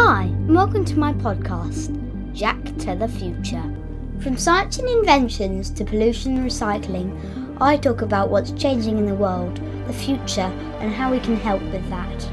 Hi, and welcome to my podcast, Jack to the Future. From science and inventions to pollution and recycling, I talk about what's changing in the world, the future, and how we can help with that.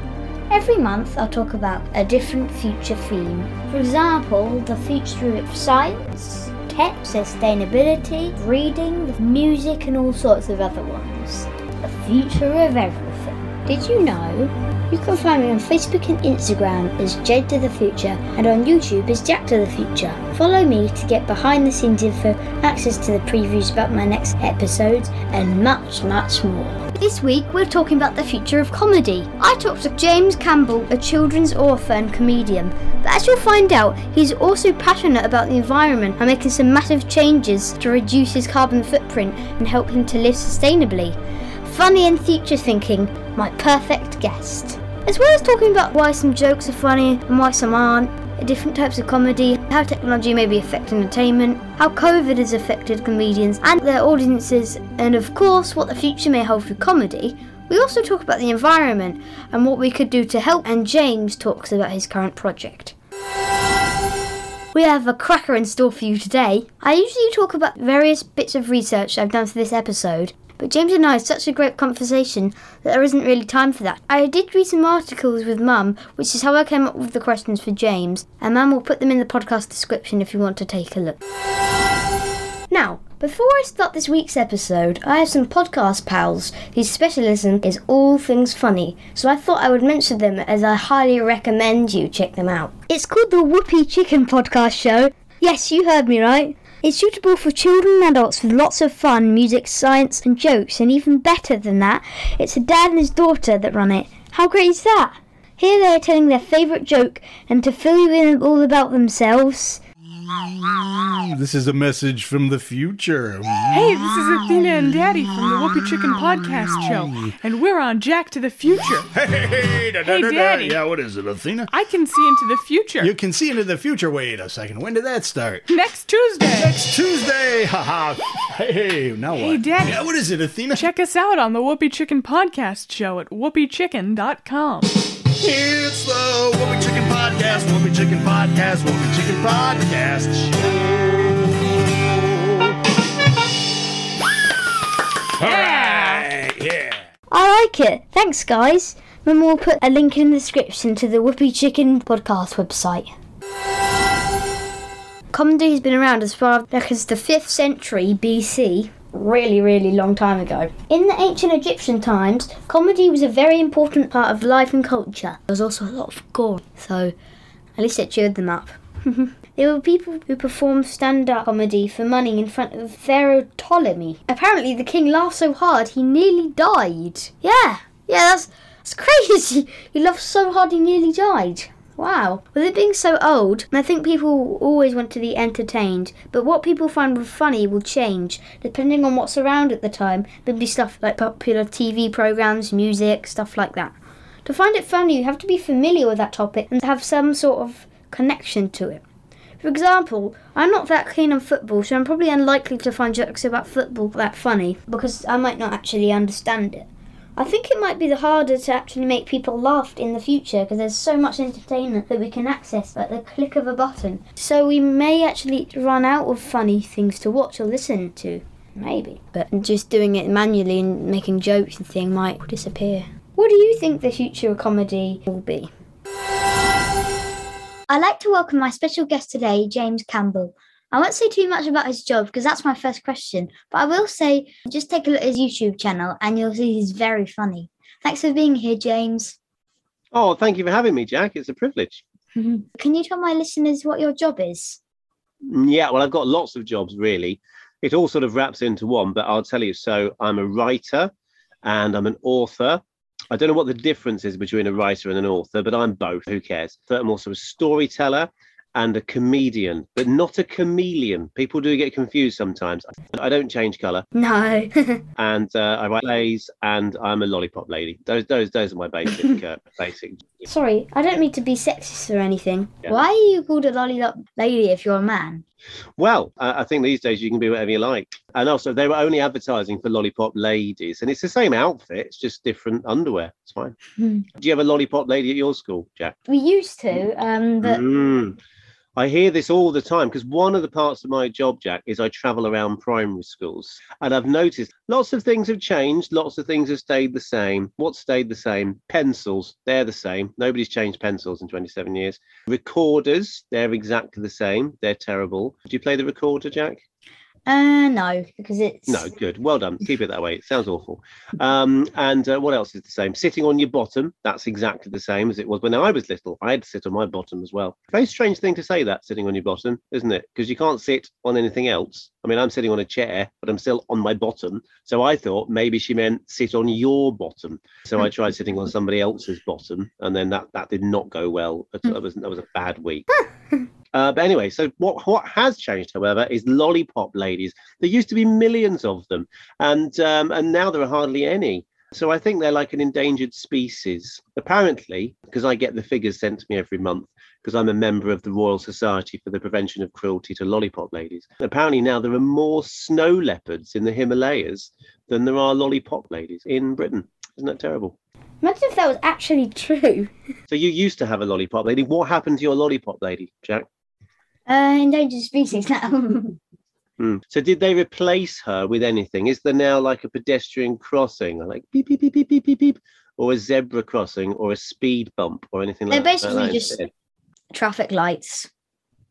Every month, I'll talk about a different future theme. For example, the future of science, tech, sustainability, reading, music, and all sorts of other ones. The future of everything. Did you know you can find me on Facebook and Instagram as Jack to the Future and on YouTube as Jack to the Future. Follow me to get behind the scenes info, access to the previews about my next episodes, and much, much more. This week we're talking about the future of comedy. I talked to James Campbell, a children's author and comedian. But as you'll find out, he's also passionate about the environment and making some massive changes to reduce his carbon footprint and help him to live sustainably. Funny and future thinking, my perfect guest. As well as talking about why some jokes are funny and why some aren't, different types of comedy, how technology may be affecting entertainment, how COVID has affected comedians and their audiences, and of course, what the future may hold for comedy, we also talk about the environment and what we could do to help, and James talks about his current project. We have a cracker in store for you today. I usually talk about various bits of research I've done for this episode, but James and I had such a great conversation that there isn't really time for that. I did read some articles with Mum, which is how I came up with the questions for James, and Mum will put them in the podcast description if you want to take a look. Now, before I start this week's episode, I have some podcast pals whose specialism is all things funny, so I thought I would mention them as I highly recommend you check them out. It's called the Whoopee Chicken Podcast Show. Yes, you heard me right. It's suitable for children and adults with lots of fun, music, science, and jokes, and even better than that, it's a dad and his daughter that run it. How great is that? Here they are telling their favourite joke, and to fill you in all about themselves, This is a message from the future. Hey, this is Athena and Daddy from the Whoopee Chicken Podcast Show, and we're on Jack to the Future. Hey, da, da, Hey, da, da. Daddy. Yeah, what is it, Athena? I can see into the future. You can see into the future. Wait a second. When did that start? Next Tuesday. Next Tuesday. Haha. Hey, now what? Hey, Daddy. Yeah, what is it, Athena? Check us out on the Whoopee Chicken Podcast Show at whoopeechicken.com. It's the Whoopee Chicken Podcast. Whoopee Chicken Podcast. Whoopee Chicken Podcast Show. Alright, yeah. I like it. Thanks, guys. Mum will put a link in the description to the Whoopee Chicken podcast website. Comedy has been around as far back as the 5th century BC. Really, really long time ago. In the ancient Egyptian times, comedy was a very important part of life and culture. There was also a lot of gore, so at least it cheered them up. There were people who performed stand up comedy for money in front of Pharaoh Ptolemy. Apparently, the king laughed so hard he nearly died. Yeah, yeah, that's, that's crazy. He laughed so hard he nearly died. Wow. With it being so old, I think people always want to be entertained, but what people find funny will change depending on what's around at the time. Maybe stuff like popular TV programs, music, stuff like that. To find it funny, you have to be familiar with that topic and have some sort of connection to it. For example, I'm not that keen on football, so I'm probably unlikely to find jokes about football that funny because I might not actually understand it. I think it might be the harder to actually make people laugh in the future because there's so much entertainment that we can access at the click of a button. So we may actually run out of funny things to watch or listen to. Maybe. But just doing it manually and making jokes and things might disappear. What do you think the future of comedy will be? I'd like to welcome my special guest today, James Campbell. I won't say too much about his job because that's my first question, but I will say just take a look at his YouTube channel and you'll see he's very funny. Thanks for being here, James. Oh, thank you for having me, Jack. It's a privilege. Can you tell my listeners what your job is? Yeah, well, I've got lots of jobs, really. It all sort of wraps into one, but I'll tell you. So, I'm a writer and I'm an author. I don't know what the difference is between a writer and an author, but I'm both. Who cares? But I'm also a storyteller and a comedian, but not a chameleon. People do get confused sometimes. I don't change color, No. and uh, I write plays, and I'm a lollipop lady. Those, those, those are my basic, uh, basic. Sorry, I don't mean to be sexist or anything. Yeah. Why are you called a lollipop lady if you're a man? Well, uh, I think these days you can be whatever you like. And also, they were only advertising for lollipop ladies, and it's the same outfit, it's just different underwear. It's fine. Hmm. Do you have a lollipop lady at your school, Jack? We used to, um, but Mm. I hear this all the time because one of the parts of my job, Jack, is I travel around primary schools. And I've noticed lots of things have changed, lots of things have stayed the same. What stayed the same? Pencils, they're the same. Nobody's changed pencils in 27 years. Recorders, they're exactly the same. They're terrible. Do you play the recorder, Jack? Uh, no, because it's No, good. Well done. Keep it that way. It sounds awful. Um, and uh, what else is the same? Sitting on your bottom. That's exactly the same as it was when I was little. I had to sit on my bottom as well. Very strange thing to say that, sitting on your bottom, isn't it? Because you can't sit on anything else. I mean, I'm sitting on a chair, but I'm still on my bottom. So I thought maybe she meant sit on your bottom. So I tried sitting on somebody else's bottom, and then that that did not go well. That was that was a bad week. Uh, but anyway, so what what has changed, however, is lollipop ladies. There used to be millions of them, and um, and now there are hardly any. So I think they're like an endangered species. Apparently, because I get the figures sent to me every month, because I'm a member of the Royal Society for the Prevention of Cruelty to Lollipop Ladies. Apparently now there are more snow leopards in the Himalayas than there are lollipop ladies in Britain. Isn't that terrible? Imagine if that was actually true. So you used to have a lollipop lady. What happened to your lollipop lady, Jack? Uh, endangered species now. Hmm. So did they replace her with anything? Is there now like a pedestrian crossing, like beep beep beep beep beep beep beep, or a zebra crossing, or a speed bump, or anything They're like that? basically just- instead? Traffic lights.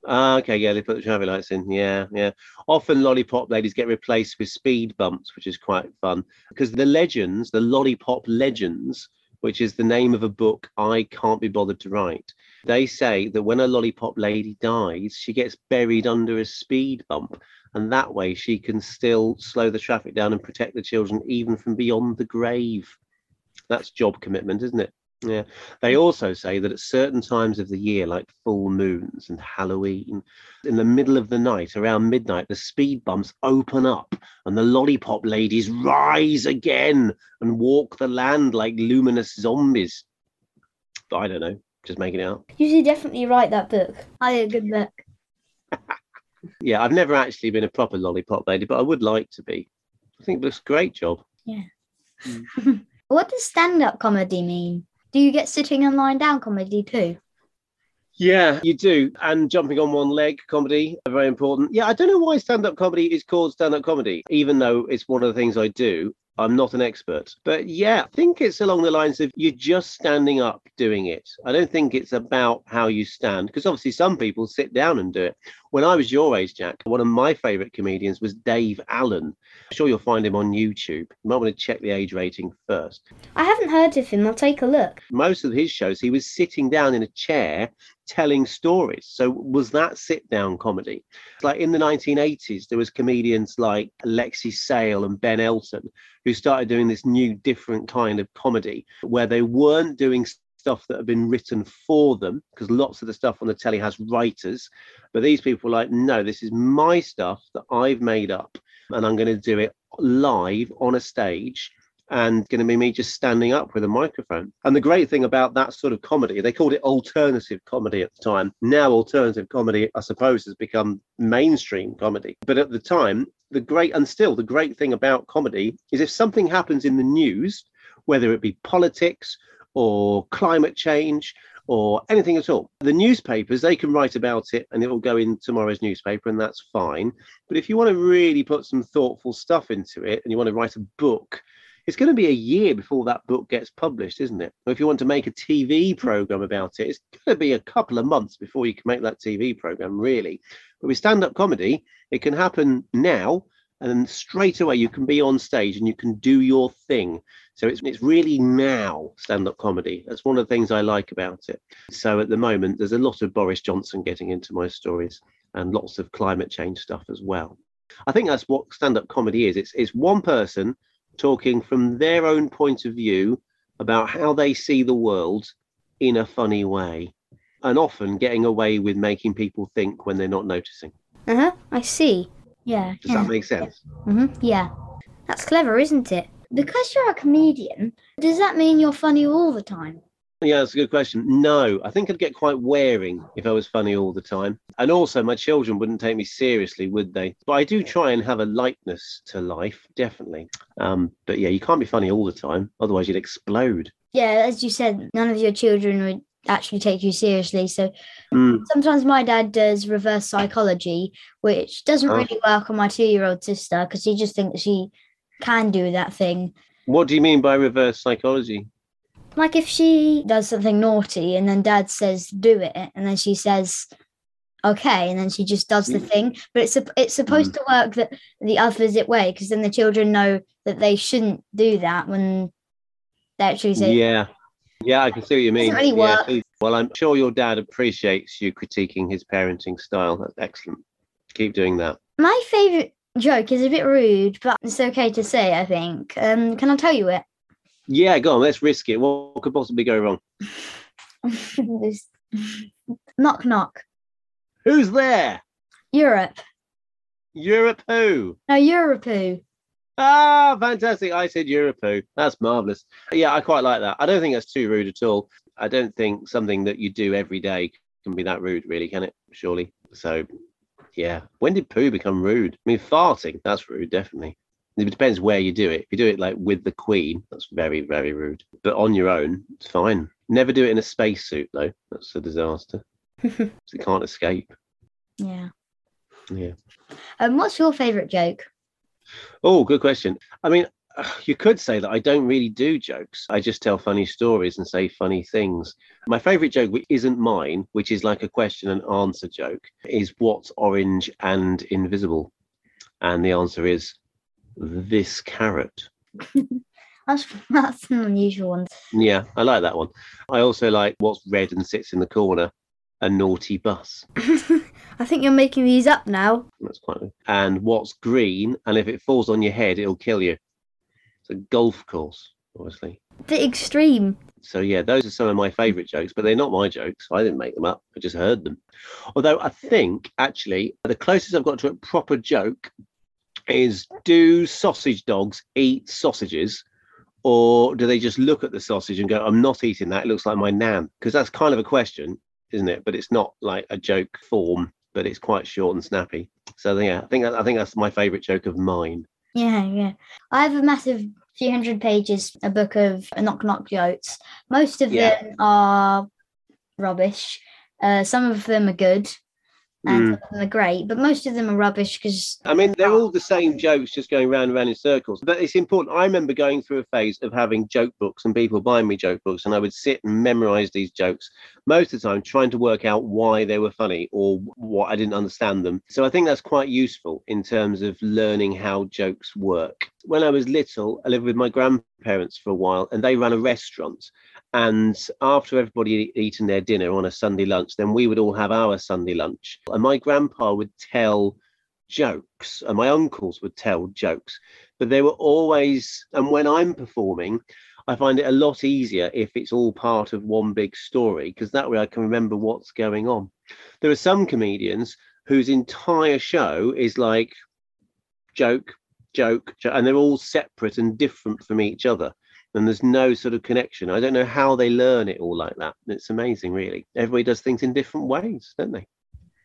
Ah, okay, yeah, they put the traffic lights in. Yeah, yeah. Often lollipop ladies get replaced with speed bumps, which is quite fun because the legends, the lollipop legends, which is the name of a book I can't be bothered to write. They say that when a lollipop lady dies, she gets buried under a speed bump, and that way she can still slow the traffic down and protect the children even from beyond the grave. That's job commitment, isn't it? Yeah. They also say that at certain times of the year, like full moons and Halloween, in the middle of the night, around midnight, the speed bumps open up and the lollipop ladies rise again and walk the land like luminous zombies. I don't know, just making it up. You should definitely write that book. I a good book. Yeah, I've never actually been a proper lollipop lady, but I would like to be. I think it looks a great job. Yeah. Mm. What does stand-up comedy mean? Do you get sitting and lying down comedy too? Yeah, you do. And jumping on one leg comedy, are very important. Yeah, I don't know why stand up comedy is called stand up comedy, even though it's one of the things I do. I'm not an expert. But yeah, I think it's along the lines of you're just standing up doing it. I don't think it's about how you stand, because obviously some people sit down and do it. When I was your age, Jack, one of my favorite comedians was Dave Allen. I'm sure you'll find him on YouTube. You might want to check the age rating first I haven't heard of him. I'll take a look. most of his shows he was sitting down in a chair telling stories so was that sit down comedy like in the 1980s there was comedians like alexei sayle and ben elton who started doing this new different kind of comedy where they weren't doing stuff that have been written for them because lots of the stuff on the telly has writers but these people like no this is my stuff that i've made up and i'm going to do it live on a stage and going to be me just standing up with a microphone. And the great thing about that sort of comedy, they called it alternative comedy at the time. Now, alternative comedy, I suppose, has become mainstream comedy. But at the time, the great and still the great thing about comedy is if something happens in the news, whether it be politics or climate change or anything at all. The newspapers, they can write about it and it will go in tomorrow's newspaper, and that's fine. But if you want to really put some thoughtful stuff into it and you want to write a book, it's going to be a year before that book gets published, isn't it? Or if you want to make a TV program about it, it's going to be a couple of months before you can make that TV program, really. But with stand up comedy, it can happen now. And then straight away, you can be on stage and you can do your thing. So it's, it's really now stand up comedy. That's one of the things I like about it. So at the moment, there's a lot of Boris Johnson getting into my stories and lots of climate change stuff as well. I think that's what stand up comedy is. It's, it's one person talking from their own point of view about how they see the world in a funny way and often getting away with making people think when they're not noticing. Uh huh. I see. Yeah. Does yeah. that make sense? hmm Yeah. That's clever, isn't it? Because you're a comedian, does that mean you're funny all the time? Yeah, that's a good question. No, I think I'd get quite wearing if I was funny all the time. And also, my children wouldn't take me seriously, would they? But I do try and have a lightness to life, definitely. Um, but yeah, you can't be funny all the time, otherwise, you'd explode. Yeah, as you said, none of your children would actually take you seriously. So Mm. sometimes my dad does reverse psychology, which doesn't Oh. really work on my two year old sister because he just thinks she can do that thing. What do you mean by reverse psychology? Like if she does something naughty and then dad says do it, and then she says okay, and then she just does the Mm. thing. But it's it's supposed to work that the opposite way because then the children know that they shouldn't do that when they actually say Yeah. Yeah, I can see what you mean. Really Yeah, please. Well, I'm sure your dad appreciates you critiquing his parenting style. That's excellent. Keep doing that. My favorite joke is a bit rude, but it's okay to say. I think. Um, can I tell you it? Yeah, go on, let's risk it. What could possibly go wrong? Knock knock. Who's there? Europe. Europe who? No, Europoo. Ah, fantastic. I said Europoo. That's marvellous. Yeah, I quite like that. I don't think that's too rude at all. I don't think something that you do every day can be that rude, really, can it? Surely. So, yeah. When did poo become rude? I mean, farting, that's rude, definitely. It depends where you do it. If you do it like with the Queen, that's very, very rude. But on your own, it's fine. Never do it in a spacesuit, though. That's a disaster. it can't escape. Yeah. Yeah. Um, what's your favorite joke? Oh, good question. I mean, you could say that I don't really do jokes. I just tell funny stories and say funny things. My favorite joke, which isn't mine, which is like a question and answer joke, is what's orange and invisible? And the answer is this carrot. That's that's an unusual one. Yeah, I like that one. I also like what's red and sits in the corner, a naughty bus. I think you're making these up now. That's quite. And what's green, and if it falls on your head, it'll kill you. It's a golf course, obviously. The extreme. So yeah, those are some of my favourite jokes, but they're not my jokes. I didn't make them up. I just heard them. Although I think actually the closest I've got to a proper joke is do sausage dogs eat sausages? Or do they just look at the sausage and go, I'm not eating that. It looks like my nan. Because that's kind of a question, isn't it? But it's not like a joke form, but it's quite short and snappy. So yeah, I think I think that's my favourite joke of mine. Yeah, yeah. I have a massive few hundred pages, a book of knock knock jokes. Most of Yeah. them are rubbish. Uh, some of them are good, and Mm. some of them are great, but most of them are rubbish because I mean, they're all the same jokes, just going round and round in circles. But it's important. I remember going through a phase of having joke books and people buying me joke books, and I would sit and memorize these jokes most of the time, trying to work out why they were funny or what I didn't understand them. So I think that's quite useful in terms of learning how jokes work. When I was little, I lived with my grandparents for a while, and they ran a restaurant. And after everybody had eaten their dinner on a Sunday lunch, then we would all have our Sunday lunch. And my grandpa would tell jokes and my uncles would tell jokes but they were always and when i'm performing i find it a lot easier if it's all part of one big story because that way i can remember what's going on there are some comedians whose entire show is like joke joke jo- and they're all separate and different from each other and there's no sort of connection i don't know how they learn it all like that it's amazing really everybody does things in different ways don't they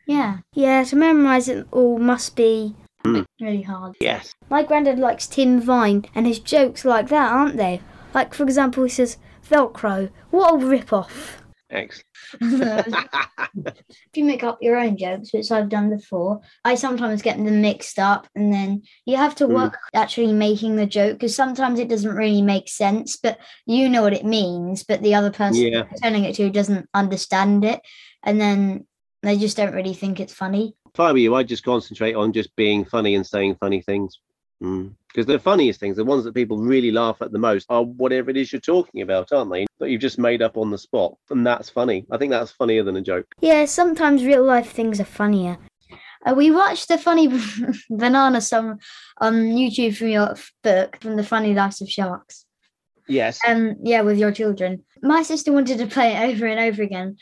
yeah, yeah. To memorize it all must be Mm. really hard. yes My granddad likes Tim Vine, and his jokes like that, aren't they? Like for example, he says Velcro. What a rip off. Excellent if you make up your own jokes, which I've done before, I sometimes get them mixed up, and then you have to Mm. work actually making the joke because sometimes it doesn't really make sense, but you know what it means, but the other person Yeah. you're telling it to doesn't understand it, and then they just don't really think it's funny. if I were you, I'd just concentrate on just being funny and saying funny things. Because the funniest things, the ones that people really laugh at the most, are whatever it is you're talking about, aren't they? That you've just made up on the spot. And that's funny. I think that's funnier than a joke. Yeah, sometimes real life things are funnier. Uh, we watched the funny banana song on YouTube from your book, from the Funny Lives of Sharks. Yes. Um, yeah, with your children. My sister wanted to play it over and over again.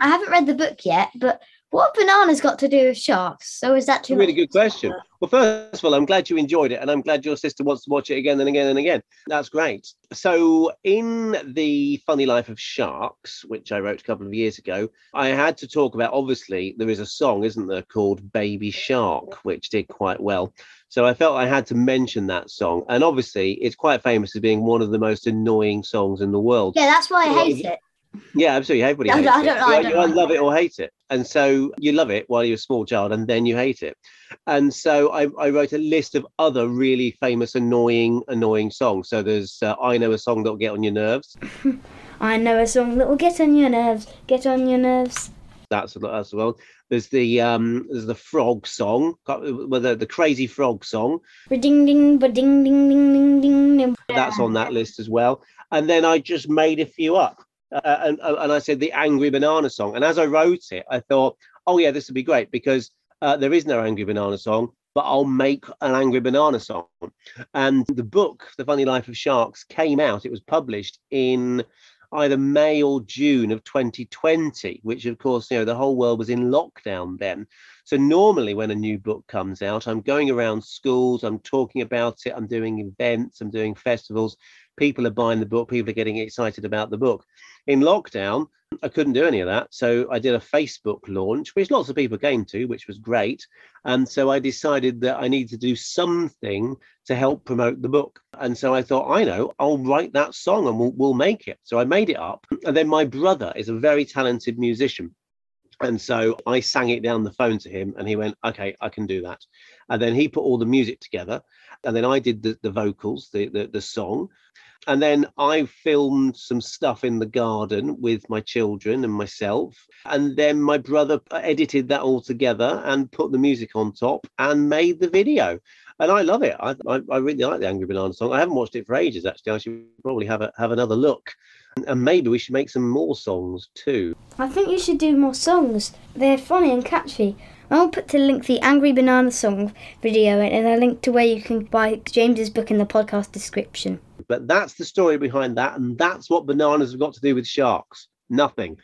I haven't read the book yet, but What have bananas got to do with sharks? So is that too a really good question. Well, first of all, I'm glad you enjoyed it, and I'm glad your sister wants to watch it again and again and again. That's great. So, in the Funny Life of Sharks, which I wrote a couple of years ago, I had to talk about. Obviously, there is a song, isn't there, called "Baby Shark," which did quite well. So I felt I had to mention that song, and obviously, it's quite famous as being one of the most annoying songs in the world. Yeah, that's why I hate it. Yeah, absolutely. Everybody I don't- I it. don't- I You- don't you love it. or hate it, and so you love it while you're a small child, and then you hate it. And so I, I wrote a list of other really famous, annoying, annoying songs. So there's uh, I know a song that'll get on your nerves. I know a song that will get on your nerves, get on your nerves. That's that's well. There's the um there's the frog song, well, the, the crazy frog song. Ding ding ba ding ding ding ding ding. ding. That's on that list as well. And then I just made a few up. Uh, and, and I said the Angry Banana song. And as I wrote it, I thought, oh, yeah, this would be great because uh, there is no Angry Banana song, but I'll make an Angry Banana song. And the book, The Funny Life of Sharks, came out. It was published in either May or June of 2020, which, of course, you know, the whole world was in lockdown then. So normally when a new book comes out, I'm going around schools, I'm talking about it, I'm doing events, I'm doing festivals. People are buying the book, people are getting excited about the book. In lockdown, I couldn't do any of that. So I did a Facebook launch, which lots of people came to, which was great. And so I decided that I need to do something to help promote the book. And so I thought, I know, I'll write that song and we'll, we'll make it. So I made it up. And then my brother is a very talented musician. And so I sang it down the phone to him, and he went, "Okay, I can do that." And then he put all the music together, and then I did the, the vocals, the, the the song, and then I filmed some stuff in the garden with my children and myself, and then my brother edited that all together and put the music on top and made the video. And I love it. I, I, really like the Angry Banana song. I haven't watched it for ages. Actually, I should probably have a, have another look, and maybe we should make some more songs too. I think you should do more songs. They're funny and catchy. I'll put the link to the Angry Banana song video and a link to where you can buy James's book in the podcast description. But that's the story behind that. And that's what bananas have got to do with sharks. Nothing.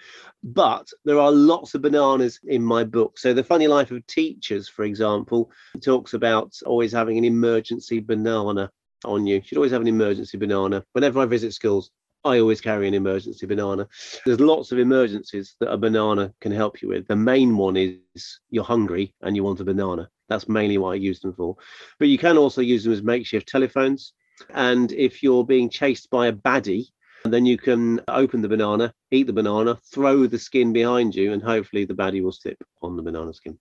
But there are lots of bananas in my book. So, The Funny Life of Teachers, for example, talks about always having an emergency banana on you. You should always have an emergency banana. Whenever I visit schools, I always carry an emergency banana. There's lots of emergencies that a banana can help you with. The main one is you're hungry and you want a banana. That's mainly what I use them for. But you can also use them as makeshift telephones. And if you're being chased by a baddie, then you can open the banana, eat the banana, throw the skin behind you, and hopefully the baddie will slip on the banana skin.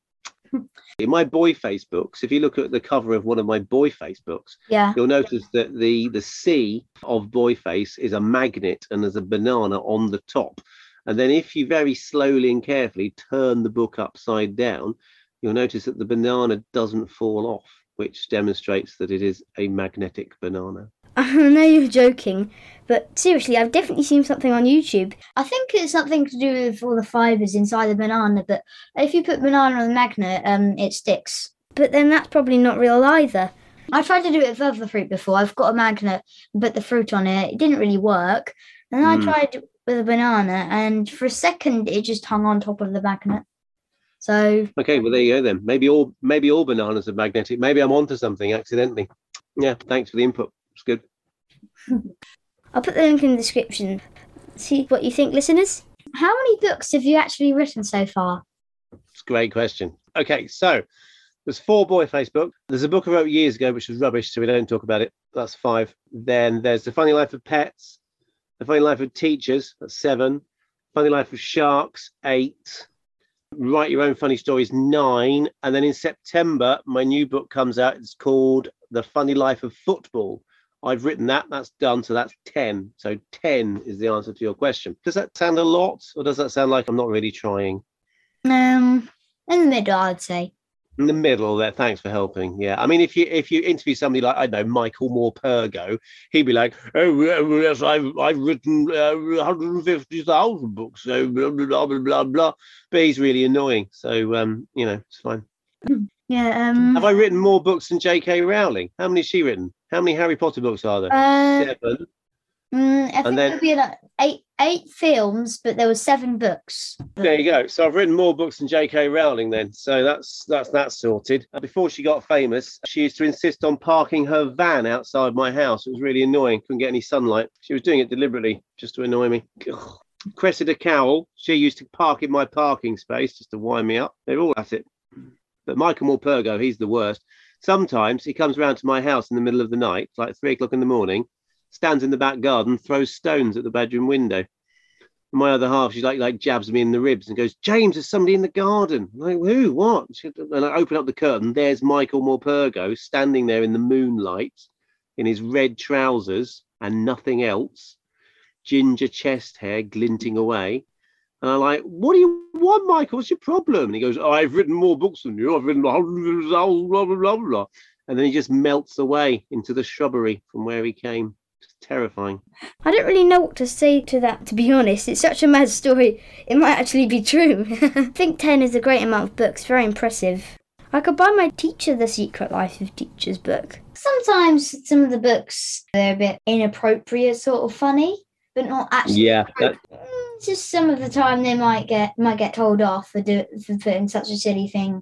In my Boyface books, if you look at the cover of one of my Boyface books, Yeah. you'll notice that the the C of Boyface is a magnet and there's a banana on the top. And then if you very slowly and carefully turn the book upside down, you'll notice that the banana doesn't fall off, which demonstrates that it is a magnetic banana. I know you're joking, but seriously, I've definitely seen something on YouTube. I think it's something to do with all the fibers inside the banana, but if you put banana on the magnet, um, it sticks. But then that's probably not real either. I tried to do it with other fruit before. I've got a magnet put the fruit on it. It didn't really work. And then Hmm. I tried with a banana, and for a second, it just hung on top of the magnet. So Okay, well there you go then. Maybe all maybe all bananas are magnetic. Maybe I'm onto something accidentally. Yeah, thanks for the input. It's good. I'll put the link in the description. See what you think, listeners. How many books have you actually written so far? It's a great question. Okay, so there's four Boyface book. There's a book I wrote years ago, which was rubbish, so we don't talk about it. That's five. Then there's The Funny Life of Pets, The Funny Life of Teachers, that's seven. Funny Life of Sharks, eight. Write Your Own Funny Stories, nine. And then in September, my new book comes out. It's called The Funny Life of Football. I've written that, that's done, so that's 10. So 10 is the answer to your question. Does that sound a lot, or does that sound like I'm not really trying? Um, in the middle, I'd say. In the middle there thanks for helping yeah. I mean if you if you interview somebody like i don't know michael morpurgo he'd be like oh yes i've i've written uh, 150000 books so blah, blah blah blah blah but he's really annoying so um you know it's fine. Yeah. Um. have i written more books than jk rowling? How many has she written? How many harry potter books are there? Uh, seven. mm, I think then- it'll be like eight, eight films, but there were seven books. There you go. So I've written more books than J.K. Rowling then. So that's that's that sorted. Uh, Before she got famous, she used to insist on parking her van outside my house. It was really annoying. Couldn't get any sunlight. She was doing it deliberately just to annoy me. Ugh. Cressida Cowell, she used to park in my parking space just to wind me up. They're all at it. But Michael Morpurgo, he's the worst. Sometimes he comes round to my house in the middle of the night, like three o'clock in the morning, stands in the back garden, throws stones at the bedroom window. My other half, she like like jabs me in the ribs and goes, James, there's somebody in the garden. I'm like, who? What? And I open up the curtain. There's Michael Morpurgo standing there in the moonlight in his red trousers and nothing else, ginger chest hair glinting away. And I'm like, what do you want, Michael? What's your problem? And he goes, oh, I've written more books than you. I've written blah, blah, blah, blah, blah. And then he just melts away into the shrubbery from where he came. It's terrifying. I don't really know what to say to that, to be honest. It's such a mad story. It might actually be true. I think 10 is a great amount of books, very impressive. I could buy my teacher The Secret Life of Teachers book. Sometimes some of the books, they're a bit inappropriate, sort of funny, but not actually. Yeah, that, Mm, Just some of the time they might get might get told off for, do, for putting such a silly thing.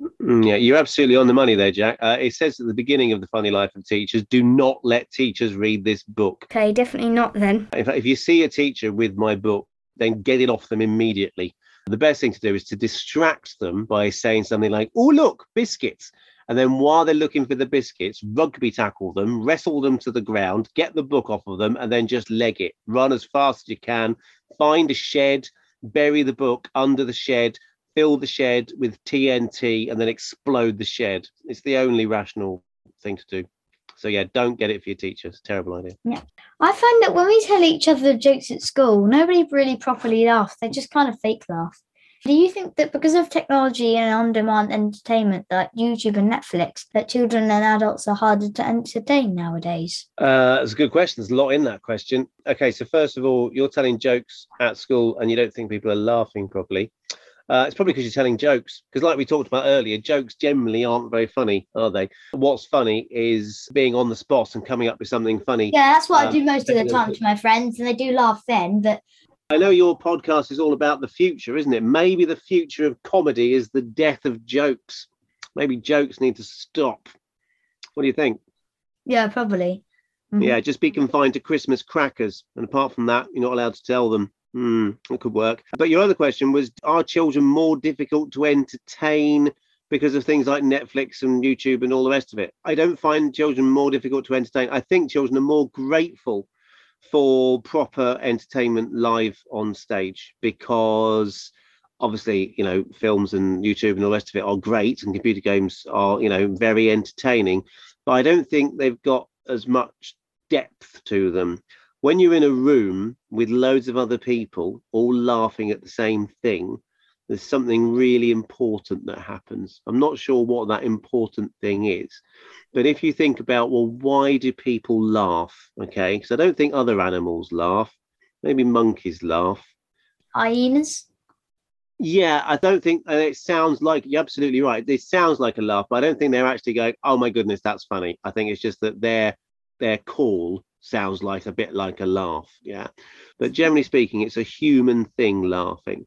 Mm, Yeah, you're absolutely on the money there, Jack. Uh, it says at the beginning of The Funny Life of Teachers do not let teachers read this book. Okay, definitely not then. In fact, if you see a teacher with my book, then get it off them immediately. The best thing to do is to distract them by saying something like, oh, look, biscuits. And then while they're looking for the biscuits, rugby tackle them, wrestle them to the ground, get the book off of them, and then just leg it. Run as fast as you can, find a shed, bury the book under the shed, fill the shed with TNT, and then explode the shed. It's the only rational thing to do. So, yeah, don't get it for your teacher. It's a terrible idea. Yeah. I find that when we tell each other jokes at school, nobody really properly laughs. They just kind of fake laugh. Do you think that because of technology and on-demand entertainment, like YouTube and Netflix, that children and adults are harder to entertain nowadays? Uh, it's a good question. There's a lot in that question. Okay, so first of all, you're telling jokes at school and you don't think people are laughing properly. Uh, it's probably because you're telling jokes. Because, like we talked about earlier, jokes generally aren't very funny, are they? What's funny is being on the spot and coming up with something funny. Yeah, that's what I Um, do most of the time to my friends, and they do laugh then. But I know your podcast is all about the future, isn't it? Maybe the future of comedy is the death of jokes. Maybe jokes need to stop. What do you think? yeah, probably. Mhm. Yeah, just be confined to Christmas crackers. And apart from that, you're not allowed to tell them. Hmm, it could work. But your other question was Are children more difficult to entertain because of things like Netflix and YouTube and all the rest of it? I don't find children more difficult to entertain. I think children are more grateful for proper entertainment live on stage because obviously you know films and youtube and all the rest of it are great and computer games are you know very entertaining but i don't think they've got as much depth to them when you're in a room with loads of other people all laughing at the same thing there's something really important that happens i'm not sure what that important thing is but if you think about well why do people laugh okay because i don't think other animals laugh maybe monkeys laugh Hyenas. yeah, I don't think, and it sounds like you're absolutely right. It sounds like a laugh, but I don't think they're actually going, "Oh my goodness, that's funny." I think it's just that their their call sounds like a bit like a laugh. Yeah, but generally speaking, it's a human thing laughing,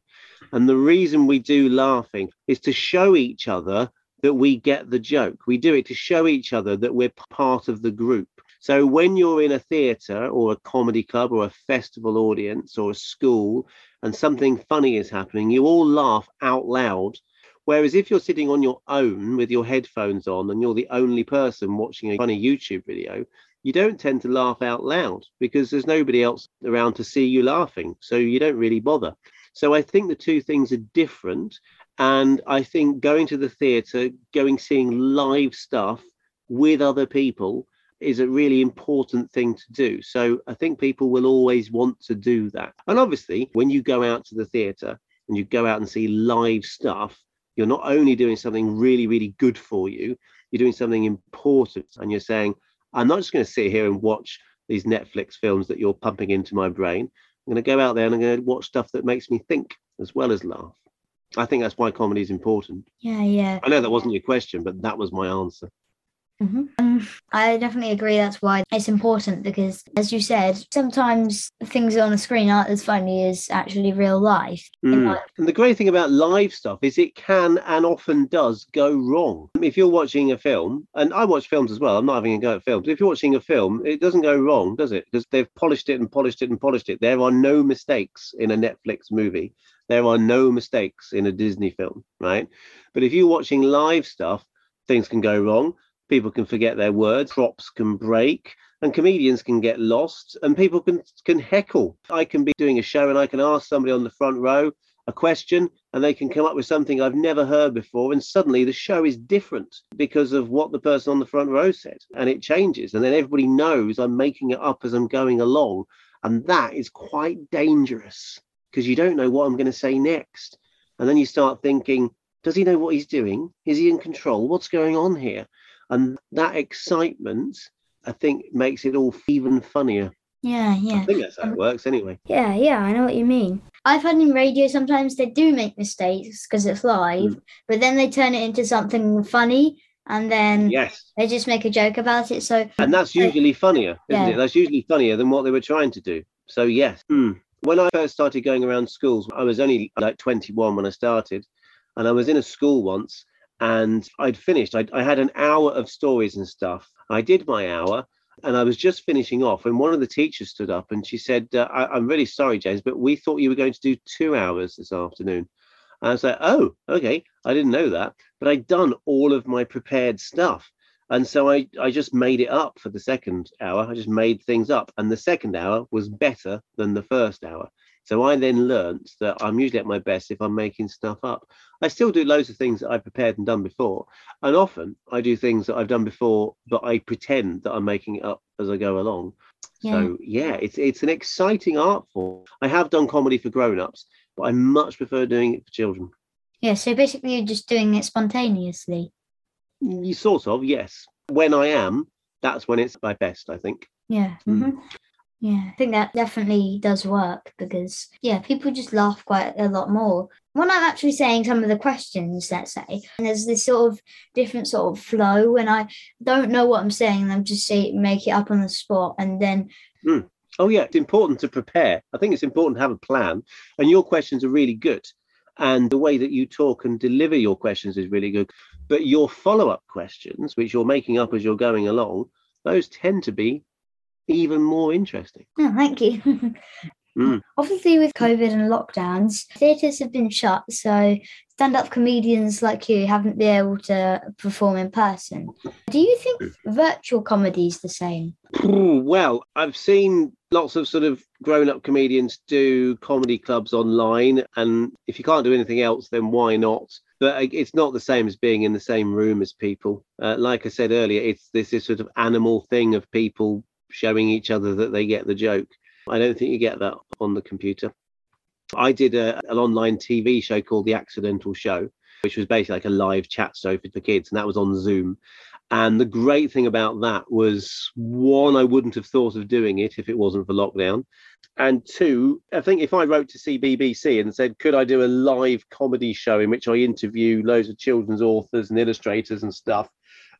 and the reason we do laughing is to show each other that we get the joke. We do it to show each other that we're part of the group. So when you're in a theatre or a comedy club or a festival audience or a school and something funny is happening, you all laugh out loud. Whereas if you're sitting on your own with your headphones on and you're the only person watching a funny YouTube video, you don't tend to laugh out loud because there's nobody else around to see you laughing. So you don't really bother. So I think the two things are different. And I think going to the theatre, going seeing live stuff with other people is a really important thing to do. So I think people will always want to do that. And obviously, when you go out to the theatre and you go out and see live stuff, you're not only doing something really, really good for you, you're doing something important. And you're saying, I'm not just going to sit here and watch these Netflix films that you're pumping into my brain. I'm going to go out there and I'm going to watch stuff that makes me think as well as laugh. I think that's why comedy is important. Yeah, yeah. I know that wasn't your question, but that was my answer. Hmm Um, I definitely agree. That's why it's important because, as you said, sometimes things on the screen aren't as funny as actually real life. Mm. like- And the great thing about live stuff is it can and often does go wrong. If you're watching a film, and I watch films as well, I'm not having a go at films. If you're watching a film, it doesn't go wrong, does it? Because they've polished it and polished it and polished it. There are no mistakes in a Netflix movie. There are no mistakes in a Disney film, right? But if you're watching live stuff, things can go wrong. People can forget their words, props can break, and comedians can get lost, and people can can heckle. I can be doing a show and I can ask somebody on the front row a question, and they can come up with something I've never heard before, and suddenly the show is different because of what the person on the front row said, and it changes, and then everybody knows I'm making it up as I'm going along, and that is quite dangerous because you don't know what I'm going to say next, and then you start thinking, does he know what he's doing? Is he in control? What's going on here? And that excitement, I think, makes it all even funnier. yeah, yeah. I think that's how it works anyway. Yeah, yeah, I know what you mean. I've heard in radio sometimes they do make mistakes because it's live, Mm. but then they turn it into something funny and then Yes. they just make a joke about it. So, And that's usually funnier, isn't Yeah. it? That's usually funnier than what they were trying to do. So, yes. Hmm. When I first started going around schools, I was only like 21 when I started. And I was in a school once and I'd finished. I'd, I had an hour of stories and stuff. I did my hour and I was just finishing off. And one of the teachers stood up and she said, uh, I, I'm really sorry, James, but we thought you were going to do two hours this afternoon. And I was like, oh, okay. I didn't know that. But I'd done all of my prepared stuff. And so I, I just made it up for the second hour. I just made things up. And the second hour was better than the first hour. So I then learnt that I'm usually at my best if I'm making stuff up. I still do loads of things that I've prepared and done before. And often I do things that I've done before, but I pretend that I'm making it up as I go along. So yeah, it's it's an exciting art form. I have done comedy for grown-ups, but I much prefer doing it for children. yeah, so basically you're just doing it spontaneously. You sort of, yes. When I am, that's when it's my best, I think. Yeah. Mm. Yeah, I think that definitely does work because, yeah, people just laugh quite a lot more. When I'm actually saying some of the questions, let's say, and there's this sort of different sort of flow when I don't know what I'm saying, and I'm just say make it up on the spot, and then hmm. Oh yeah, it's important to prepare. I think it's important to have a plan, and your questions are really good, and the way that you talk and deliver your questions is really good. But your follow-up questions, which you're making up as you're going along, those tend to be even more interesting. oh, thank you. Mm. Obviously, with COVID and lockdowns, theatres have been shut, so stand-up comedians like you haven't been able to perform in person. Do you think virtual comedy is the same? Well, I've seen lots of sort of grown-up comedians do comedy clubs online, and if you can't do anything else, then why not? But it's not the same as being in the same room as people. Uh, like I said earlier, it's this is sort of animal thing of people showing each other that they get the joke. I don't think you get that on the computer. I did a, an online TV show called The Accidental Show, which was basically like a live chat show for the kids, and that was on Zoom. And the great thing about that was one, I wouldn't have thought of doing it if it wasn't for lockdown. And two, I think if I wrote to CBBC and said, could I do a live comedy show in which I interview loads of children's authors and illustrators and stuff,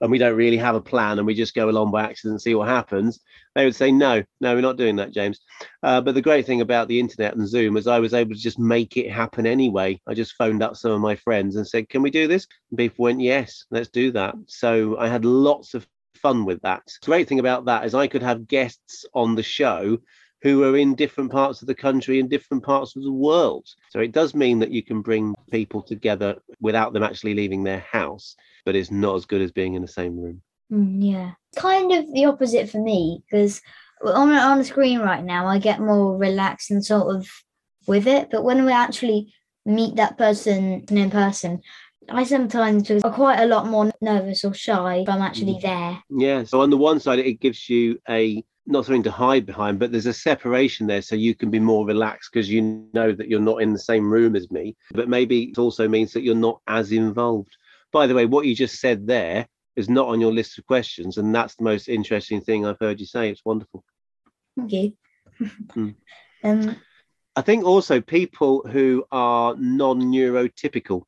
and we don't really have a plan and we just go along by accident and see what happens, they would say, no, no, we're not doing that, James. Uh, but the great thing about the internet and Zoom is I was able to just make it happen anyway. I just phoned up some of my friends and said, can we do this? And people went, yes, let's do that. So I had lots of fun with that. The great thing about that is I could have guests on the show who are in different parts of the country and different parts of the world. So it does mean that you can bring people together without them actually leaving their house, but it's not as good as being in the same room. Mm, yeah, kind of the opposite for me because on on the screen right now, I get more relaxed and sort of with it. But when we actually meet that person in person, I sometimes are quite a lot more nervous or shy if I'm actually there. Yeah. So on the one side, it gives you a not something to hide behind, but there's a separation there, so you can be more relaxed because you know that you're not in the same room as me. But maybe it also means that you're not as involved. By the way, what you just said there is not on your list of questions, and that's the most interesting thing I've heard you say. It's wonderful. Thank you. Mm. um, I think also people who are non-neurotypical.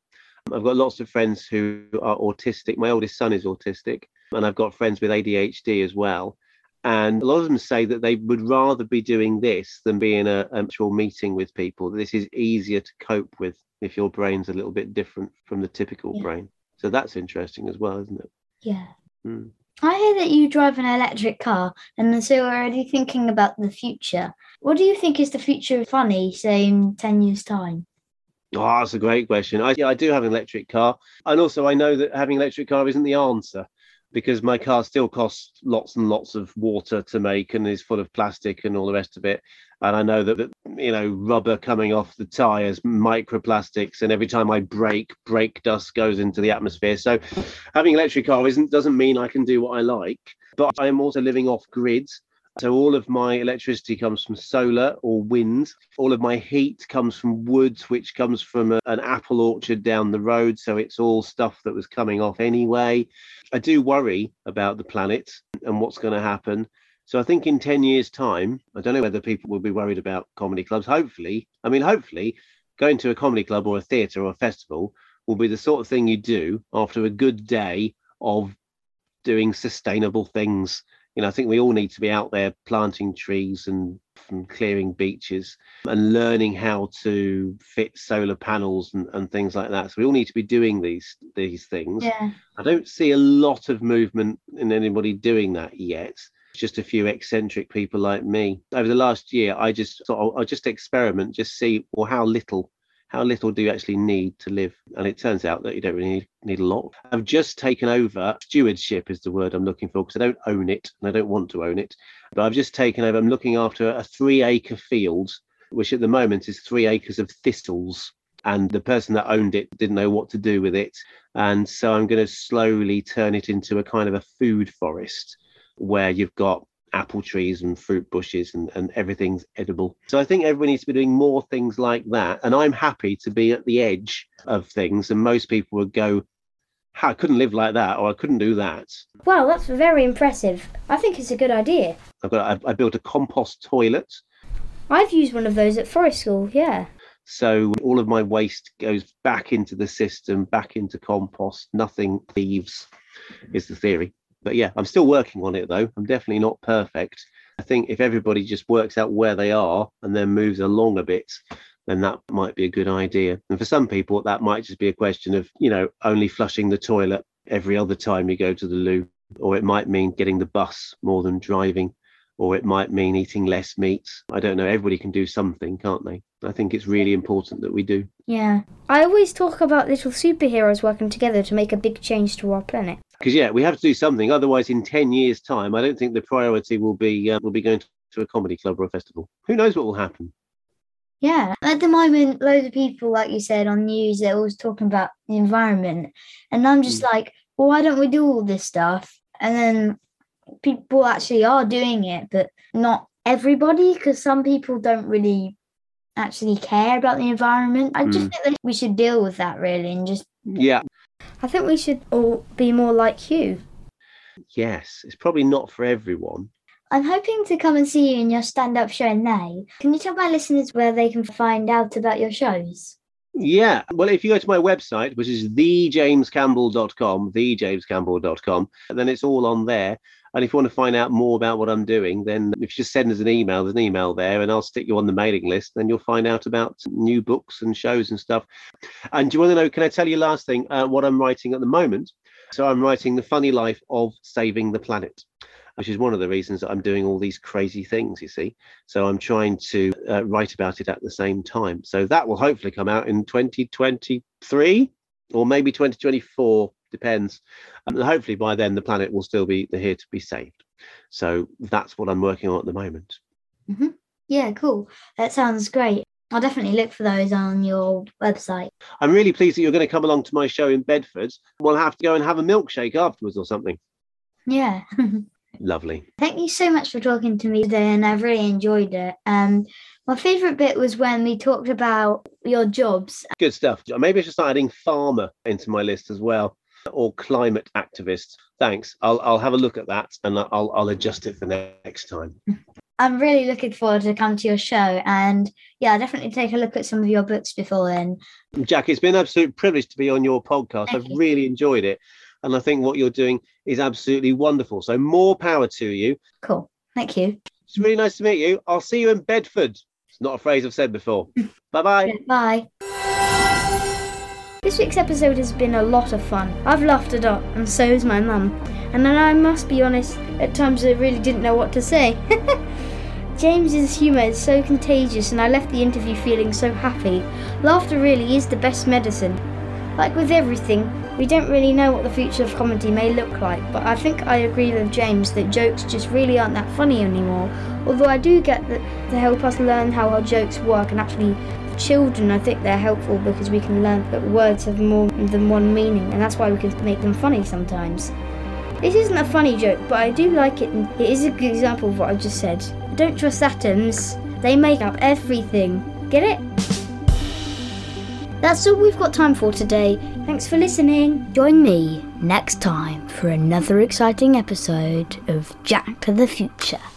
I've got lots of friends who are autistic. My oldest son is autistic, and I've got friends with ADHD as well. And a lot of them say that they would rather be doing this than be in a an actual meeting with people. This is easier to cope with if your brain's a little bit different from the typical Yeah. brain. So that's interesting as well, isn't it? Yeah. Mm. I hear that you drive an electric car and so you're already thinking about the future. What do you think is the future of funny, say in 10 years' time? Oh, that's a great question. I, yeah, I do have an electric car. And also, I know that having an electric car isn't the answer because my car still costs lots and lots of water to make and is full of plastic and all the rest of it. And I know that, you know, rubber coming off the tires, microplastics, and every time I brake, brake dust goes into the atmosphere. So having an electric car isn't doesn't mean I can do what I like. But I am also living off grid. So all of my electricity comes from solar or wind. All of my heat comes from wood, which comes from a- an apple orchard down the road. So it's all stuff that was coming off anyway. I do worry about the planet and what's going to happen. So I think in 10 years' time, I don't know whether people will be worried about comedy clubs. Hopefully, I mean, hopefully, going to a comedy club or a theatre or a festival will be the sort of thing you do after a good day of doing sustainable things. You know, I think we all need to be out there planting trees and, and clearing beaches and learning how to fit solar panels and, and things like that. So we all need to be doing these these things. Yeah. I don't see a lot of movement in anybody doing that yet. Just a few eccentric people like me. Over the last year, I just thought I'll, I'll just experiment, just see well how little, how little do you actually need to live? And it turns out that you don't really need, need a lot. I've just taken over stewardship is the word I'm looking for because I don't own it and I don't want to own it. But I've just taken over. I'm looking after a three acre field, which at the moment is three acres of thistles and the person that owned it didn't know what to do with it. And so I'm going to slowly turn it into a kind of a food forest where you've got apple trees and fruit bushes and, and everything's edible. So I think everyone needs to be doing more things like that. And I'm happy to be at the edge of things. And most people would go, I couldn't live like that, or I couldn't do that. Well, that's very impressive. I think it's a good idea. I've got I, I built a compost toilet. I've used one of those at forest school, yeah. So all of my waste goes back into the system, back into compost. Nothing leaves, is the theory. But yeah, I'm still working on it though. I'm definitely not perfect. I think if everybody just works out where they are and then moves along a bit, then that might be a good idea. And for some people, that might just be a question of, you know, only flushing the toilet every other time you go to the loo, or it might mean getting the bus more than driving, or it might mean eating less meat. I don't know. Everybody can do something, can't they? I think it's really important that we do. Yeah. I always talk about little superheroes working together to make a big change to our planet. Because yeah, we have to do something. Otherwise, in ten years' time, I don't think the priority will be uh, will be going to a comedy club or a festival. Who knows what will happen? Yeah. At the moment, loads of people, like you said, on news, they're always talking about the environment. And I'm just like, well, why don't we do all this stuff? And then people actually are doing it, but not everybody, because some people don't really actually care about the environment. I just Mm. think that we should deal with that really and just Yeah, I think we should all be more like you. yes, it's probably not for everyone. I'm hoping to come and see you in your stand up show in May. Can you tell my listeners where they can find out about your shows? Yeah, well, if you go to my website, which is thejamescampbell.com, thejamescampbell.com, then it's all on there. And if you want to find out more about what I'm doing, then if you just send us an email, there's an email there, and I'll stick you on the mailing list. Then you'll find out about new books and shows and stuff. And do you want to know? Can I tell you last thing? Uh, what I'm writing at the moment? So I'm writing the funny life of saving the planet, which is one of the reasons that I'm doing all these crazy things. You see, so I'm trying to uh, write about it at the same time. So that will hopefully come out in 2023 or maybe 2024, depends. And hopefully by then the planet will still be here to be saved. So that's what I'm working on at the moment. Yeah, cool. That sounds great. I'll definitely look for those on your website. I'm really pleased that you're going to come along to my show in Bedford. We'll have to go and have a milkshake afterwards or something. Yeah. Lovely. Thank you so much for talking to me today, and I've really enjoyed it. Um, my favourite bit was when we talked about your jobs. Good stuff. Maybe I should start adding farmer into my list as well, or climate activists. Thanks. I'll I'll have a look at that and I'll I'll adjust it for next time. I'm really looking forward to come to your show, and yeah, I'll definitely take a look at some of your books before then. Jack, it's been an absolute privilege to be on your podcast. Thank I've you. really enjoyed it. And I think what you're doing is absolutely wonderful. So more power to you. Cool. Thank you. It's really nice to meet you. I'll see you in Bedford. It's not a phrase I've said before. Bye bye bye. This week's episode has been a lot of fun. I've laughed a lot, and so has my mum. And I must be honest, at times I really didn't know what to say. James's humour is so contagious, and I left the interview feeling so happy. Laughter really is the best medicine. Like with everything, we don't really know what the future of comedy may look like, but I think I agree with James that jokes just really aren't that funny anymore. Although I do get that to help us learn how our jokes work and actually children I think they're helpful because we can learn that words have more than one meaning and that's why we can make them funny sometimes. This isn't a funny joke, but I do like it it is a good example of what I just said. Don't trust atoms, they make up everything. Get it? That's all we've got time for today. Thanks for listening. Join me next time for another exciting episode of Jack to the Future.